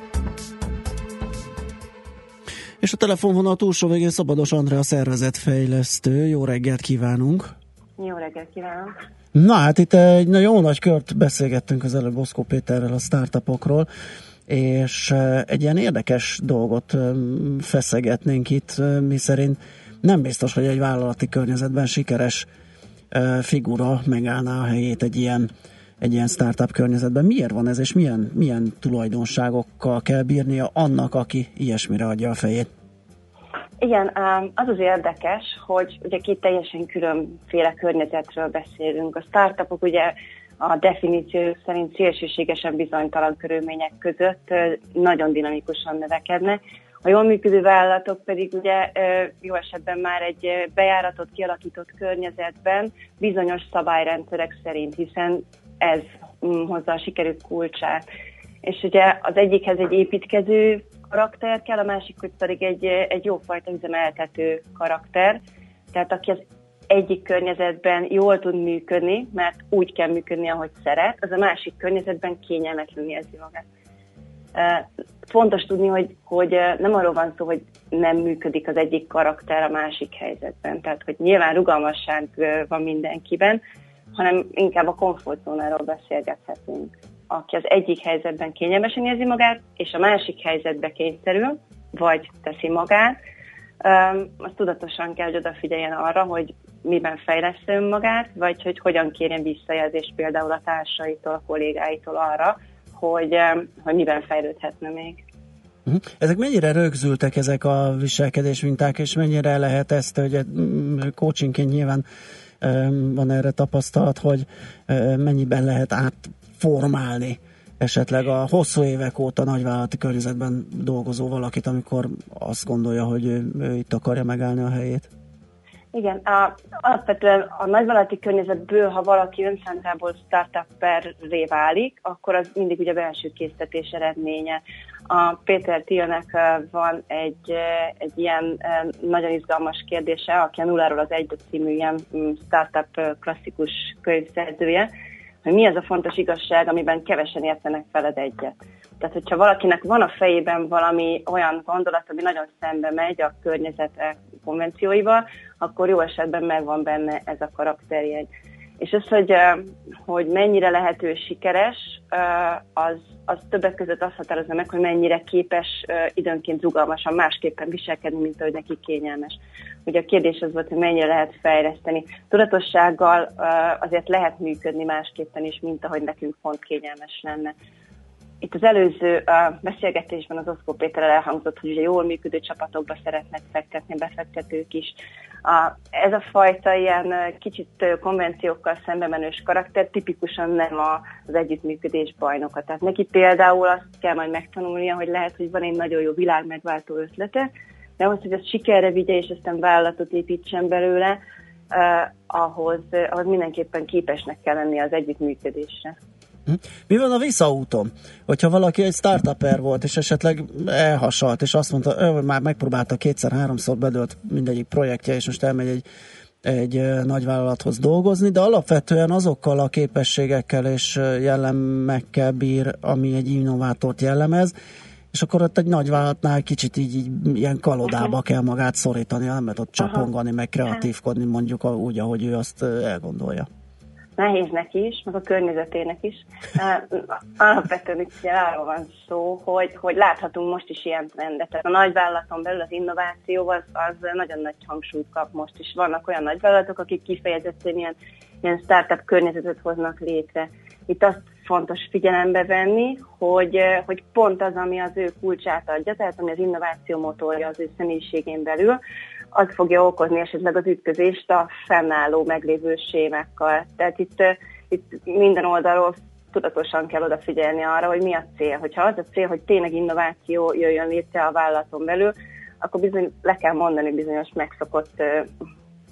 És a telefonvonal túlsó végén Szabados Andrea szervezetfejlesztő. Jó reggelt kívánunk! Jó reggelt kívánok! Na hát itt egy nagyon nagy kört beszélgettünk az előbb Oszkó Péterrel a startupokról, és egy ilyen érdekes dolgot feszegetnénk itt, mi szerint nem biztos, hogy egy vállalati környezetben sikeres figura megállná a helyét egy ilyen, egy ilyen startup környezetben. Miért van ez, és milyen, milyen tulajdonságokkal kell bírnia annak, aki ilyesmire adja a fejét? Igen, az az érdekes, hogy ugye két teljesen különféle környezetről beszélünk. A startupok ugye a definíció szerint szélsőségesen bizonytalan körülmények között nagyon dinamikusan növekednek. A jól működő vállalatok pedig ugye jó esetben már egy bejáratot kialakított környezetben bizonyos szabályrendszerek szerint, hiszen ez mm, hozza a sikerük kulcsát. És ugye az egyikhez egy építkező karakter kell, a másikhoz pedig egy, egy jófajta üzemeltető karakter. Tehát aki az egyik környezetben jól tud működni, mert úgy kell működni, ahogy szeret, az a másik környezetben kényelmetlenül érzi magát. Fontos tudni, hogy, hogy nem arról van szó, hogy nem működik az egyik karakter a másik helyzetben. Tehát, hogy nyilván rugalmasság van mindenkiben, hanem inkább a komfortzónáról beszélgethetünk. Aki az egyik helyzetben kényelmesen érzi magát, és a másik helyzetbe kényszerül, vagy teszi magát, azt tudatosan kell, hogy odafigyeljen arra, hogy miben fejlesz önmagát, vagy hogy hogyan kérjen visszajelzést például a társaitól, a kollégáitól arra, hogy, hogy miben fejlődhetne még. Mhm. Ezek mennyire rögzültek ezek a viselkedés minták, és mennyire lehet ezt, hogy mm, coachingként nyilván van erre tapasztalat, hogy mennyiben lehet átformálni esetleg a hosszú évek óta nagyvállalati környezetben dolgozó valakit, amikor azt gondolja, hogy ő, ő itt akarja megállni a helyét? Igen, a, alapvetően a nagyvállalati környezetből, ha valaki önszántából startupperré válik, akkor az mindig ugye belső készítetés eredménye. A Péter Tilnek van egy, egy ilyen nagyon izgalmas kérdése, aki a Nulláról az Egy című ilyen mm, startup klasszikus könyvszerzője, hogy mi az a fontos igazság, amiben kevesen értenek feled egyet. Tehát, hogyha valakinek van a fejében valami olyan gondolat, ami nagyon szembe megy a környezet konvencióival, akkor jó esetben megvan benne ez a karakterjegy. És az, hogy, hogy mennyire lehető sikeres, az, az többek között azt határozza meg, hogy mennyire képes időnként rugalmasan másképpen viselkedni, mint ahogy neki kényelmes. Ugye a kérdés az volt, hogy mennyire lehet fejleszteni. Tudatossággal azért lehet működni másképpen is, mint ahogy nekünk pont kényelmes lenne. Itt az előző a beszélgetésben az Oszkó Péterrel elhangzott, hogy ugye jól működő csapatokba szeretnek fektetni befektetők is. A, ez a fajta ilyen kicsit konvenciókkal szembe menős karakter tipikusan nem a, az együttműködés bajnoka. Tehát neki például azt kell majd megtanulnia, hogy lehet, hogy van egy nagyon jó világ megváltó ötlete, de ahhoz, hogy ezt sikerre vigye, és aztán vállalatot építsen belőle, eh, ahhoz, ahhoz mindenképpen képesnek kell lenni az együttműködésre. Hm? Mi van a visszaúton? Hogyha valaki egy startuper volt, és esetleg elhasalt, és azt mondta, hogy már megpróbálta kétszer-háromszor bedölt mindegyik projektje, és most elmegy egy, egy nagyvállalathoz dolgozni, de alapvetően azokkal a képességekkel és jellemekkel bír, ami egy innovátort jellemez, és akkor ott egy nagyvállalatnál kicsit így, így ilyen kalodába kell magát szorítani, nem lehet ott csapongani, meg kreatívkodni mondjuk úgy, ahogy ő azt elgondolja nehéz neki is, meg a környezetének is. Alapvetően itt ugye arról van szó, hogy, hogy láthatunk most is ilyen trendet. Tehát a nagyvállalaton belül az innováció az, az nagyon nagy hangsúlyt kap most is. Vannak olyan nagyvállalatok, akik kifejezetten ilyen, ilyen startup környezetet hoznak létre. Itt azt fontos figyelembe venni, hogy, hogy pont az, ami az ő kulcsát adja, tehát ami az innováció motorja az ő személyiségén belül, az fogja okozni esetleg az ütközést a fennálló meglévő sémákkal. Tehát itt, itt minden oldalról tudatosan kell odafigyelni arra, hogy mi a cél. Hogyha az a cél, hogy tényleg innováció jöjjön létre a vállalaton belül, akkor bizony le kell mondani bizonyos megszokott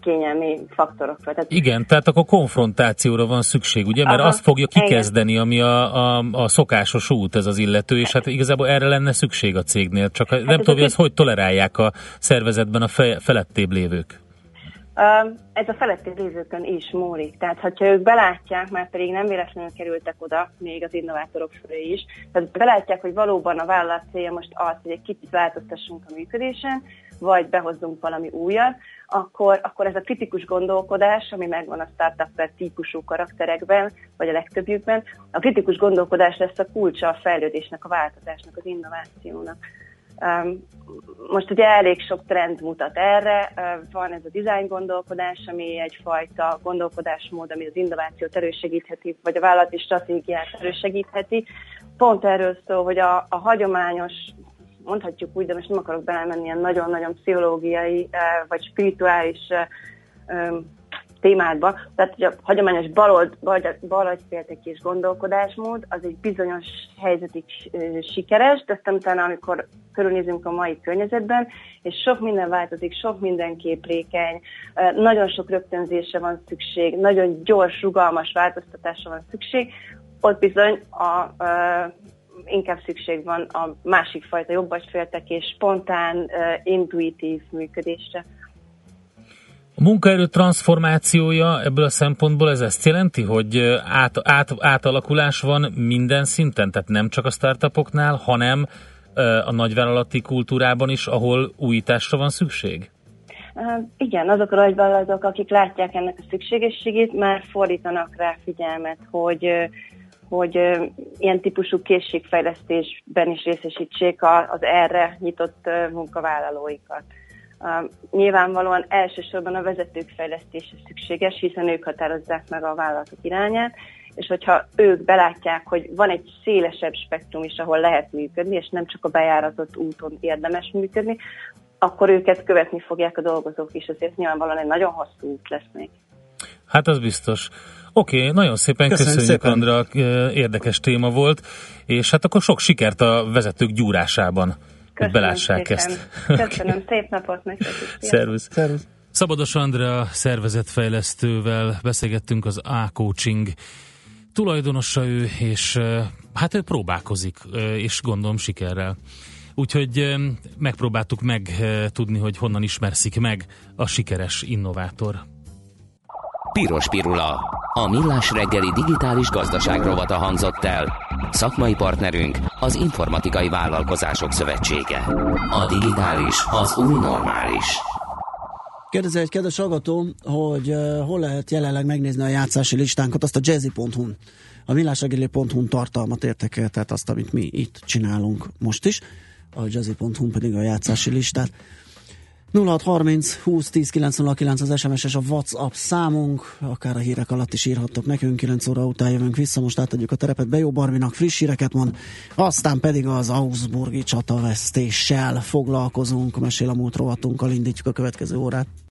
kényelmi faktorokra. Tehát... Igen, tehát akkor konfrontációra van szükség, ugye? Mert Aha, azt fogja kikezdeni, ami a, a, a szokásos út, ez az illető, és hát igazából erre lenne szükség a cégnél. Csak hát nem tudom, hogy ezt hogy tolerálják a szervezetben a fe, felettébb lévők. Ez a feletti lévőkön is múlik. Tehát, ha ők belátják, már pedig nem véletlenül kerültek oda, még az innovátorok fölé is, tehát belátják, hogy valóban a vállalat célja most az, hogy egy kicsit változtassunk a működésen, vagy behozzunk valami újat, akkor, akkor ez a kritikus gondolkodás, ami megvan a startup típusú karakterekben, vagy a legtöbbjükben, a kritikus gondolkodás lesz a kulcsa a fejlődésnek, a változásnak, az innovációnak. Most ugye elég sok trend mutat erre, van ez a design gondolkodás, ami egyfajta gondolkodásmód, ami az innovációt erősegítheti, vagy a vállalati stratégiát erősegítheti. Pont erről szól, hogy a, a hagyományos mondhatjuk úgy, de most nem akarok belemenni ilyen nagyon-nagyon pszichológiai vagy spirituális témákba. Tehát, hogy a hagyományos balold, balagyféltekés gondolkodásmód az egy bizonyos helyzetig sikeres, de aztán utána, amikor körülnézünk a mai környezetben, és sok minden változik, sok minden képlékeny, nagyon sok rögtönzésre van szükség, nagyon gyors, rugalmas változtatásra van szükség, ott bizony a, a inkább szükség van a másik fajta jobb és spontán, intuitív működésre. A munkaerő transformációja ebből a szempontból ez ezt jelenti, hogy át, át, átalakulás van minden szinten, tehát nem csak a startupoknál, hanem a nagyvállalati kultúrában is, ahol újításra van szükség? Igen, azok a nagyvállalatok, akik látják ennek a szükségességét, már fordítanak rá figyelmet, hogy hogy ilyen típusú készségfejlesztésben is részesítsék az erre nyitott munkavállalóikat. Nyilvánvalóan elsősorban a vezetők fejlesztése szükséges, hiszen ők határozzák meg a vállalatok irányát, és hogyha ők belátják, hogy van egy szélesebb spektrum is, ahol lehet működni, és nem csak a bejáratott úton érdemes működni, akkor őket követni fogják a dolgozók is, azért nyilvánvalóan egy nagyon hosszú út lesz még. Hát az biztos. Oké, okay, nagyon szépen köszönjük, köszönjük szépen. Andra, érdekes téma volt, és hát akkor sok sikert a vezetők gyúrásában, Köszönöm hogy belássák szépen. ezt. Köszönöm, szép napot nektek Szervusz. Szervusz. Szabados Andrea szervezetfejlesztővel beszélgettünk az A-coaching tulajdonosa ő, és hát ő próbálkozik, és gondolom sikerrel. Úgyhogy megpróbáltuk meg tudni, hogy honnan ismerszik meg a sikeres innovátor. Piros Pirula. A millás reggeli digitális gazdaság rovata hangzott el. Szakmai partnerünk az Informatikai Vállalkozások Szövetsége. A digitális az új normális. Kérdezi egy kedves hallgató, hogy hol lehet jelenleg megnézni a játszási listánkat, azt a jazzy.hu-n, a millásregeli.hu-n tartalmat értek tehát azt, amit mi itt csinálunk most is, a jazzy.hu pedig a játszási listát. 0630 20 10 909 az SMS és a WhatsApp számunk, akár a hírek alatt is írhattok nekünk, 9 óra után jövünk vissza, most átadjuk a terepet. Bejó Barbinak, friss híreket mond, aztán pedig az Augsburgi csatavesztéssel foglalkozunk, mesél a múlt rovatunkkal, indítjuk a következő órát.